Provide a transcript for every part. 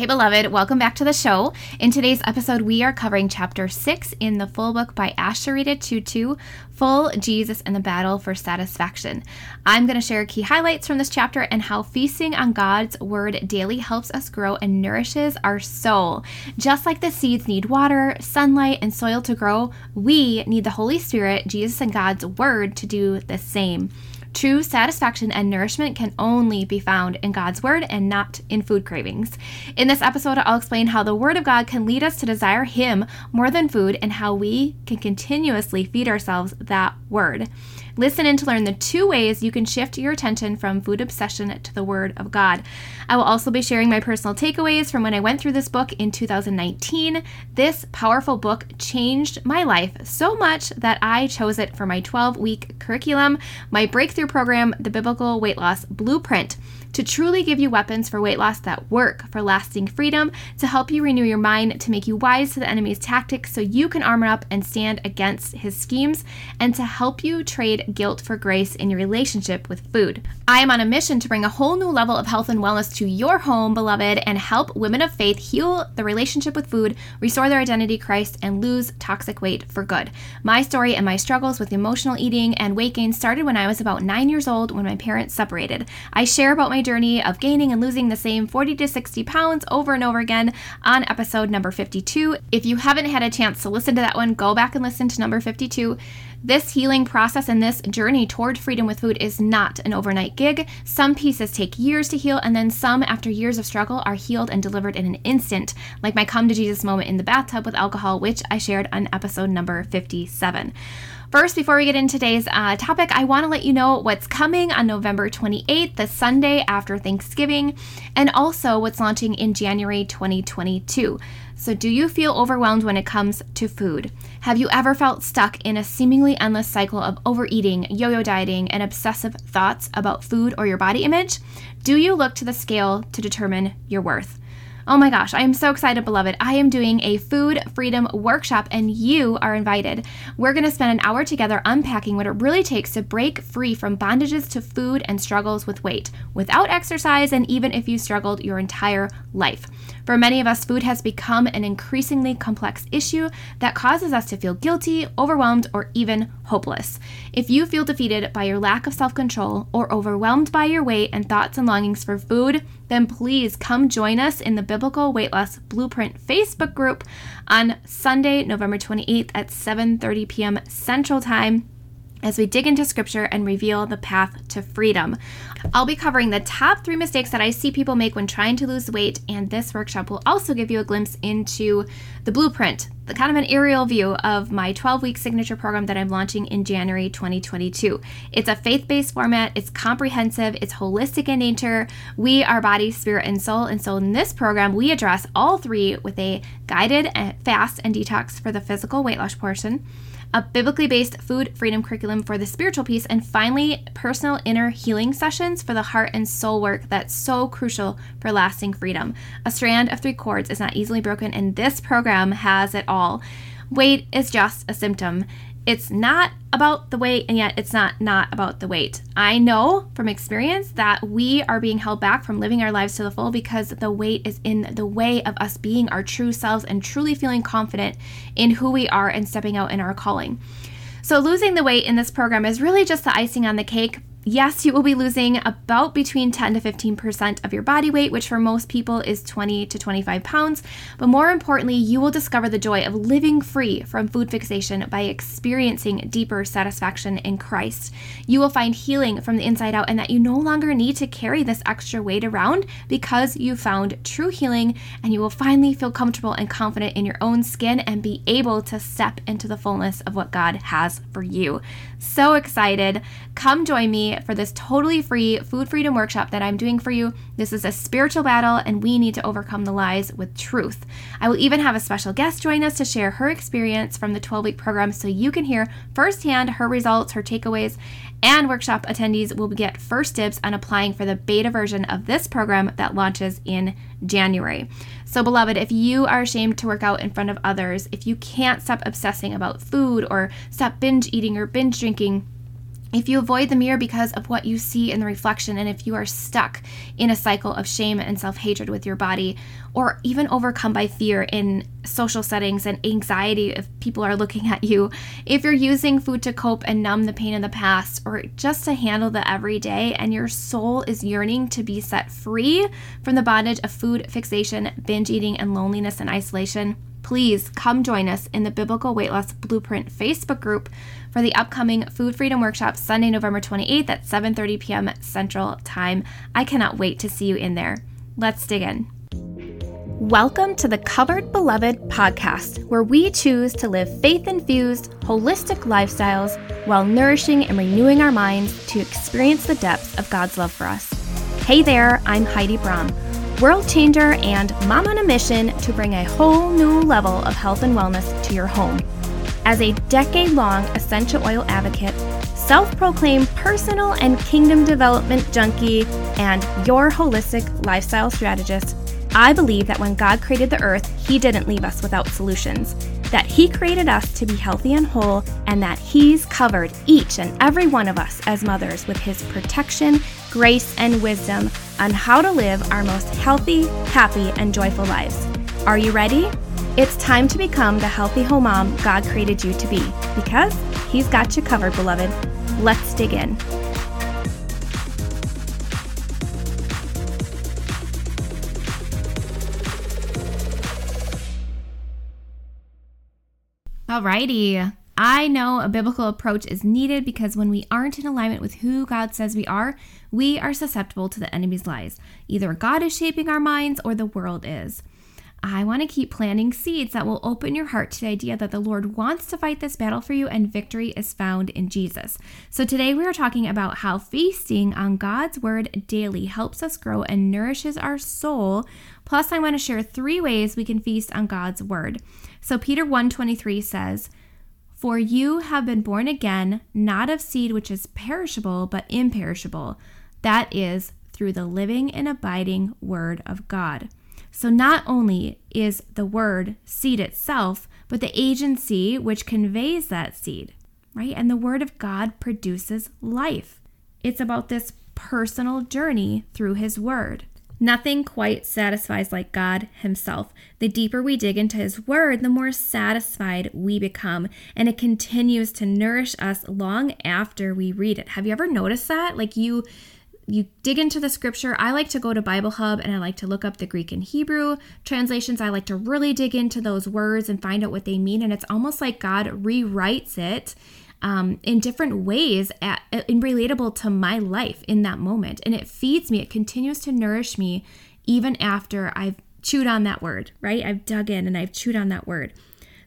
Hey, beloved, welcome back to the show. In today's episode, we are covering chapter six in the full book by Asheritah Ciuciu, Full Jesus and the Battle for Satisfaction. I'm going to share key highlights from this chapter and how feasting on God's word daily helps us grow and nourishes our soul. Just like the seeds need water, sunlight, and soil to grow, we need the Holy Spirit, Jesus, and God's word to do the same. True satisfaction and nourishment can only be found in God's Word and not in food cravings. In this episode, I'll explain how the Word of God can lead us to desire Him more than food and how we can continuously feed ourselves that Word. Listen in to learn the two ways you can shift your attention from food obsession to the Word of God. I will also be sharing my personal takeaways from when I went through this book in 2019. This powerful book changed my life so much that I chose it for my 12 week curriculum, my breakthrough program, the Biblical Weight Loss Blueprint to truly give you weapons for weight loss that work for lasting freedom, to help you renew your mind, to make you wise to the enemy's tactics so you can armor up and stand against his schemes, and to help you trade guilt for grace in your relationship with food. I am on a mission to bring a whole new level of health and wellness to your home, beloved, and help women of faith heal the relationship with food, restore their identity Christ, and lose toxic weight for good. My story and my struggles with emotional eating and weight gain started when I was about nine years old when my parents separated. I share about my journey of gaining and losing the same 40 to 60 pounds over and over again on episode number 52. If you haven't had a chance to listen to that one, go back and listen to number 52. This healing process and this journey toward freedom with food is not an overnight gig. Some pieces take years to heal, and then some, after years of struggle, are healed and delivered in an instant, like my come to Jesus moment in the bathtub with alcohol, which I shared on episode number 57. First, before we get into today's uh, topic, I want to let you know what's coming on November 28th, the Sunday after Thanksgiving, and also what's launching in January 2022. So, do you feel overwhelmed when it comes to food? Have you ever felt stuck in a seemingly endless cycle of overeating, yo yo dieting, and obsessive thoughts about food or your body image? Do you look to the scale to determine your worth? Oh my gosh, I am so excited, beloved. I am doing a food freedom workshop and you are invited. We're going to spend an hour together unpacking what it really takes to break free from bondages to food and struggles with weight without exercise, and even if you struggled your entire life. For many of us, food has become an increasingly complex issue that causes us to feel guilty, overwhelmed, or even hopeless. If you feel defeated by your lack of self control or overwhelmed by your weight and thoughts and longings for food, then please come join us in the Biblical Weight Loss Blueprint Facebook group on Sunday, November 28th at 7:30 p.m. Central Time as we dig into scripture and reveal the path to freedom. I'll be covering the top three mistakes that I see people make when trying to lose weight, and this workshop will also give you a glimpse into the blueprint, the kind of an aerial view of my 12 week signature program that I'm launching in January 2022. It's a faith based format, it's comprehensive, it's holistic in nature. We are body, spirit, and soul. And so in this program, we address all three with a guided eh, fast and detox for the physical weight loss portion a biblically based food freedom curriculum for the spiritual piece, and finally, personal inner healing sessions for the heart and soul work that's so crucial for lasting freedom. A strand of three cords is not easily broken, and this program has it all. Weight is just a symptom. It's not about the weight, and yet it's not not about the weight. I know from experience that we are being held back from living our lives to the full because the weight is in the way of us being our true selves and truly feeling confident in who we are and stepping out in our calling. So, losing the weight in this program is really just the icing on the cake, yes, you will be losing about between 10 to 15% of your body weight, which for most people is 20 to 25 pounds. But more importantly, you will discover the joy of living free from food fixation by experiencing deeper satisfaction in Christ. You will find healing from the inside out and that you no longer need to carry this extra weight around because you found true healing and you will finally feel comfortable and confident in your own skin and be able to step into the fullness of what God has for you. So excited. Come join me for this totally free food freedom workshop that I'm doing for you. This is a spiritual battle, and we need to overcome the lies with truth. I will even have a special guest join us to share her experience from the 12 week program so you can hear firsthand her results, her takeaways, and workshop attendees will get first dibs on applying for the beta version of this program that launches in January. So, beloved, if you are ashamed to work out in front of others, if you can't stop obsessing about food or stop binge eating or binge drinking, if you avoid the mirror because of what you see in the reflection, and if you are stuck in a cycle of shame and self hatred with your body, or even overcome by fear in social settings and anxiety if people are looking at you, if you're using food to cope and numb the pain of the past, or just to handle the everyday, and your soul is yearning to be set free from the bondage of food fixation, binge eating, and loneliness and isolation, please come join us in the Biblical Weight Loss Blueprint Facebook group for the upcoming Food Freedom Workshop Sunday, November 28th at 7:30 p.m. Central Time. I cannot wait to see you in there. Let's dig in. Welcome to the Covered Beloved podcast, where we choose to live faith infused, holistic lifestyles while nourishing and renewing our minds to experience the depths of God's love for us. Hey there, I'm Heidi Brom world changer, and mom on a mission to bring a whole new level of health and wellness to your home. As a decade long essential oil advocate, self proclaimed personal and kingdom development junkie, and your holistic lifestyle strategist, I believe that when God created the earth, He didn't leave us without solutions. That He created us to be healthy and whole, and that He's covered each and every one of us as mothers with His protection, grace, and wisdom on how to live our most healthy, happy, and joyful lives. Are you ready? It's time to become the healthy home mom God created you to be because He's got you covered, beloved. Let's dig in. Alrighty. I know a biblical approach is needed because when we aren't in alignment with who God says we are, we are susceptible to the enemy's lies. Either God is shaping our minds or the world is. I want to keep planting seeds that will open your heart to the idea that the Lord wants to fight this battle for you and victory is found in Jesus. So, today we are talking about how feasting on God's word daily helps us grow and nourishes our soul. Plus, I want to share three ways we can feast on God's word. So Peter 1:23 says, "For you have been born again, not of seed which is perishable, but imperishable, that is through the living and abiding word of God." So not only is the word seed itself, but the agency which conveys that seed, right? And the word of God produces life. It's about this personal journey through his word. Nothing quite satisfies like God Himself. The deeper we dig into His Word, the more satisfied we become, and it continues to nourish us long after we read it. Have you ever noticed that? Like you you dig into the scripture. I like to go to Bible Hub and I like to look up the Greek and Hebrew translations. I like to really dig into those words and find out what they mean. And it's almost like God rewrites it um, in different ways at, in relatable to my life in that moment. And it feeds me, it continues to nourish me even after I've chewed on that word, right? I've dug in and I've chewed on that word.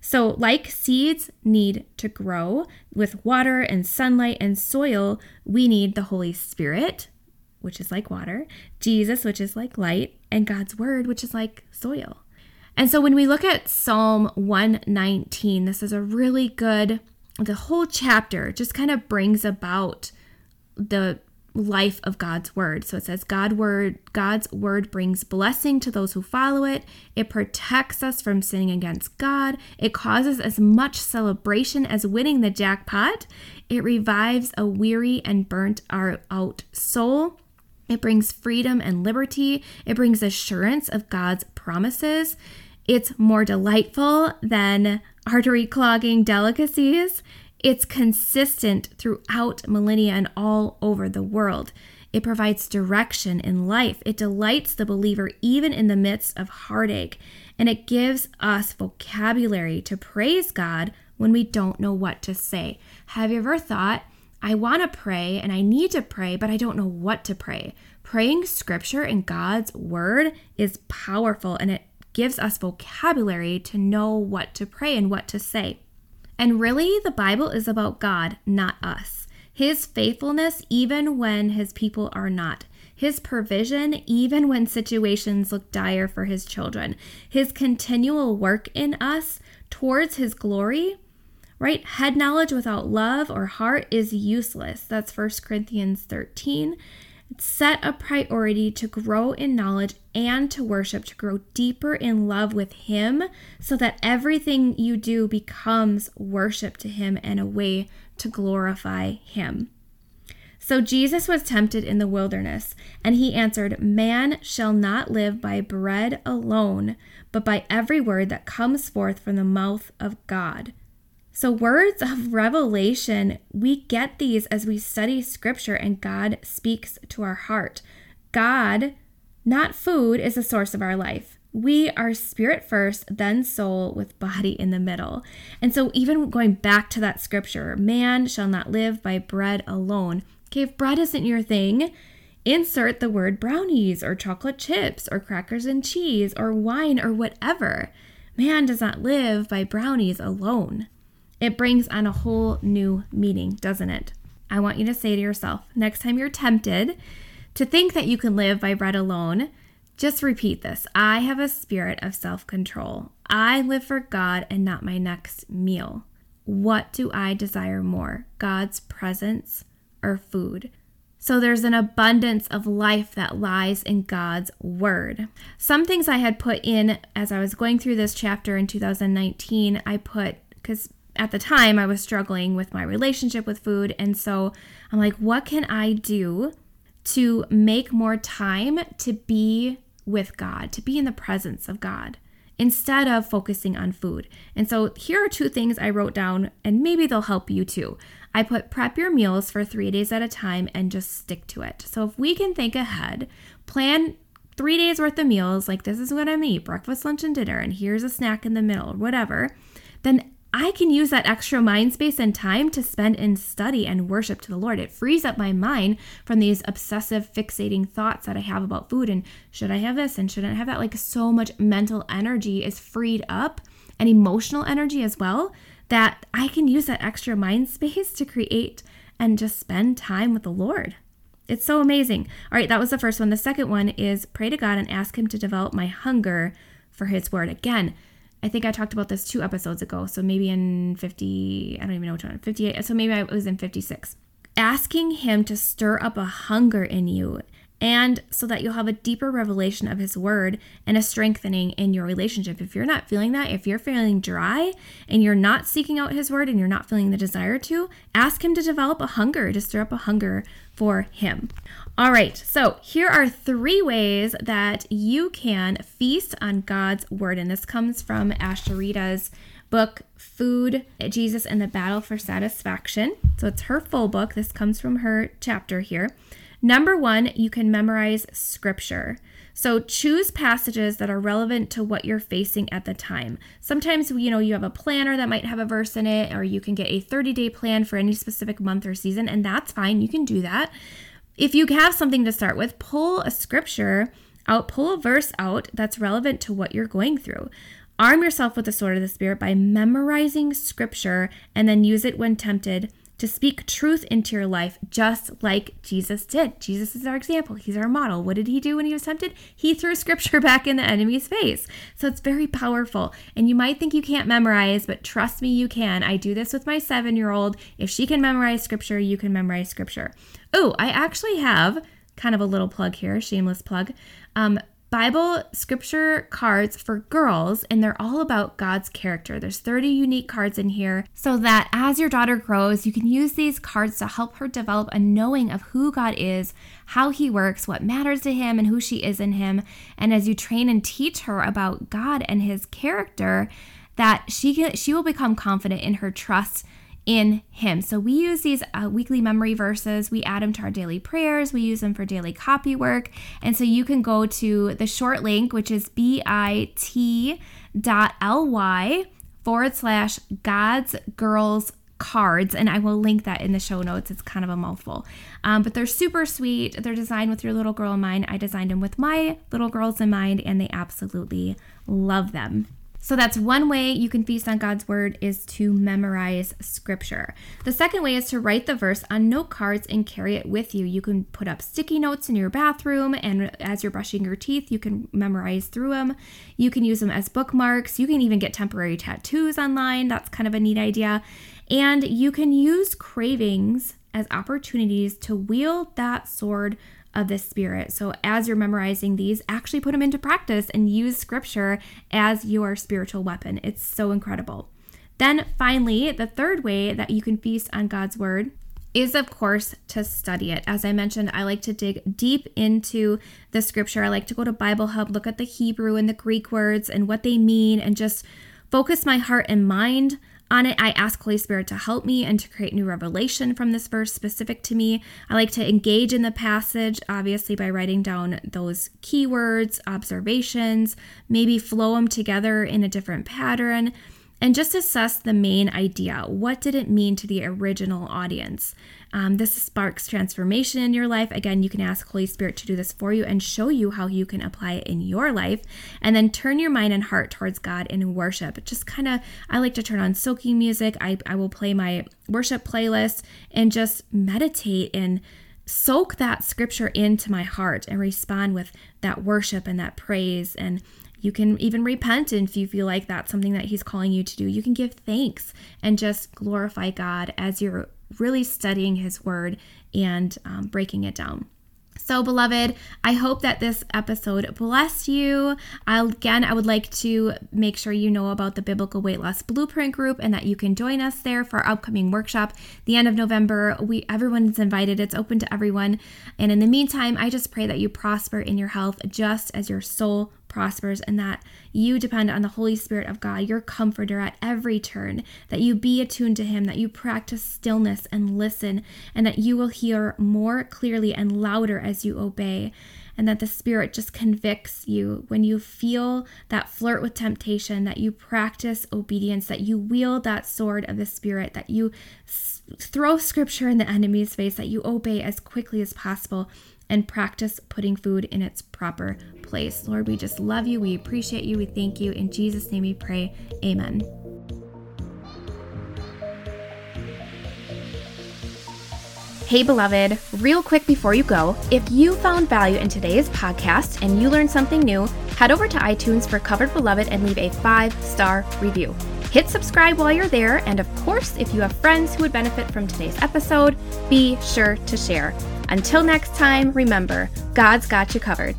So, like seeds need to grow with water and sunlight and soil, we need the Holy Spirit, which is like water, Jesus, which is like light, and God's word, which is like soil. And so, when we look at Psalm 119, this is a really good the whole chapter just kind of brings about the life of God's word. So it says God word God's word brings blessing to those who follow it. It protects us from sinning against God. It causes as much celebration as winning the jackpot. It revives a weary and burnt out soul. It brings freedom and liberty. It brings assurance of God's promises. It's more delightful than artery clogging delicacies. It's consistent throughout millennia and all over the world. It provides direction in life. It delights the believer even in the midst of heartache. And it gives us vocabulary to praise God when we don't know what to say. Have you ever thought, I want to pray and I need to pray, but I don't know what to pray? Praying scripture and God's word is powerful and it gives us vocabulary to know what to pray and what to say. And really, the Bible is about God, not us. His faithfulness, even when his people are not. His provision, even when situations look dire for his children. His continual work in us towards his glory, right? Head knowledge without love or heart is useless. That's 1 Corinthians 13. Set a priority to grow in knowledge and to worship, to grow deeper in love with Him, so that everything you do becomes worship to Him and a way to glorify Him. So Jesus was tempted in the wilderness, and he answered, Man shall not live by bread alone, but by every word that comes forth from the mouth of God. So, words of revelation, we get these as we study scripture and God speaks to our heart. God, not food, is the source of our life. We are spirit first, then soul, with body in the middle. And so, even going back to that scripture, man shall not live by bread alone. Okay, if bread isn't your thing, insert the word brownies or chocolate chips or crackers and cheese or wine or whatever. Man does not live by brownies alone. It brings on a whole new meaning, doesn't it? I want you to say to yourself next time you're tempted to think that you can live by bread alone, just repeat this I have a spirit of self control. I live for God and not my next meal. What do I desire more, God's presence or food. So there's an abundance of life that lies in God's word. Some things I had put in as I was going through this chapter in 2019, I put, because at the time I was struggling with my relationship with food. And so I'm like, what can I do to make more time to be with God, to be in the presence of God? Instead of focusing on food. And so here are two things I wrote down, and maybe they'll help you too. I put prep your meals for three days at a time and just stick to it. So if we can think ahead, plan three days worth of meals, like this is what I'm gonna eat breakfast, lunch, and dinner, and here's a snack in the middle, whatever, then I can use that extra mind space and time to spend in study and worship to the Lord. It frees up my mind from these obsessive, fixating thoughts that I have about food and should I have this and shouldn't I have that. Like so much mental energy is freed up and emotional energy as well that I can use that extra mind space to create and just spend time with the Lord. It's so amazing. All right, that was the first one. The second one is pray to God and ask Him to develop my hunger for His word. Again, I think I talked about this two episodes ago. So maybe in 50, I don't even know which one, 58. So maybe I was in 56. Asking Him to stir up a hunger in you and so that you'll have a deeper revelation of His Word and a strengthening in your relationship. If you're not feeling that, if you're feeling dry and you're not seeking out His Word and you're not feeling the desire to, ask Him to develop a hunger, to stir up a hunger for Him. All right, so here are three ways that you can feast on God's Word. And this comes from Asheritah's book, Food, Jesus and the Battle for Satisfaction. So it's her full book. This comes from her chapter here. Number one, you can memorize scripture. So choose passages that are relevant to what you're facing at the time. Sometimes, you know, you have a planner that might have a verse in it, or you can get a 30 day plan for any specific month or season, and that's fine. You can do that. If you have something to start with, pull a scripture out, pull a verse out that's relevant to what you're going through. Arm yourself with the sword of the Spirit by memorizing scripture and then use it when tempted to speak truth into your life, just like Jesus did. Jesus is our example, He's our model. What did He do when He was tempted? He threw scripture back in the enemy's face. So it's very powerful. And you might think you can't memorize, but trust me, you can. I do this with my seven year old. If she can memorize scripture, you can memorize scripture. Oh, I actually have kind of a little plug here, shameless plug. Um, Bible scripture cards for girls, and they're all about God's character. There's 30 unique cards in here so that as your daughter grows, you can use these cards to help her develop a knowing of who God is, how He works, what matters to Him, and who she is in Him. And as you train and teach her about God and His character, that she can, she will become confident in her trust in Him. So we use these uh, weekly memory verses. We add them to our daily prayers. We use them for daily copy work. And so you can go to the short link, which is bit.ly forward slash God's Girls cards, and I will link that in the show notes. It's kind of a mouthful, um, but they're super sweet. They're designed with your little girl in mind. I designed them with my little girls in mind, and they absolutely love them. So that's one way you can feast on God's word is to memorize scripture. The second way is to write the verse on note cards and carry it with you. You can put up sticky notes in your bathroom and as you're brushing your teeth, you can memorize through them. You can use them as bookmarks. You can even get temporary tattoos online. That's kind of a neat idea. And you can use cravings as opportunities to wield that sword of the Spirit. So, as you're memorizing these, actually put them into practice and use scripture as your spiritual weapon. It's so incredible. Then, finally, the third way that you can feast on God's word is, of course, to study it. As I mentioned, I like to dig deep into the scripture. I like to go to Bible Hub, look at the Hebrew and the Greek words and what they mean, and just focus my heart and mind on it. I ask Holy Spirit to help me and to create new revelation from this verse specific to me. I like to engage in the passage, obviously, by writing down those keywords, observations, maybe flow them together in a different pattern and just assess the main idea. What did it mean to the original audience? Um, this sparks transformation in your life. Again, you can ask Holy Spirit to do this for you and show you how you can apply it in your life. And then turn your mind and heart towards God in worship. Just kind of, I like to turn on soaking music. I, I will play my worship playlist and just meditate and soak that scripture into my heart and respond with that worship and that praise and you can even repent if you feel like that's something that He's calling you to do. You can give thanks and just glorify God as you're really studying His Word and um, breaking it down. So, beloved, I hope that this episode blessed you. Again, I would like to make sure you know about the Biblical Weight Loss Blueprint Group and that you can join us there for our upcoming workshop. The end of November, we everyone's invited. It's open to everyone. And in the meantime, I just pray that you prosper in your health just as your soul prospers and that you depend on the Holy Spirit of God, your comforter at every turn, that you be attuned to Him, that you practice stillness and listen, and that you will hear more clearly and louder as you obey. And that the Spirit just convicts you when you feel that flirt with temptation, that you practice obedience, that you wield that sword of the Spirit, that you throw scripture in the enemy's face, that you obey as quickly as possible and practice putting food in its proper place. Lord, we just love you. We appreciate you. We thank you. In Jesus' name we pray. Amen. Hey, beloved, real quick before you go, if you found value in today's podcast and you learned something new, head over to iTunes for Covered Beloved and leave a five star review. Hit subscribe while you're there, and of course, if you have friends who would benefit from today's episode, be sure to share. Until next time, remember, God's got you covered.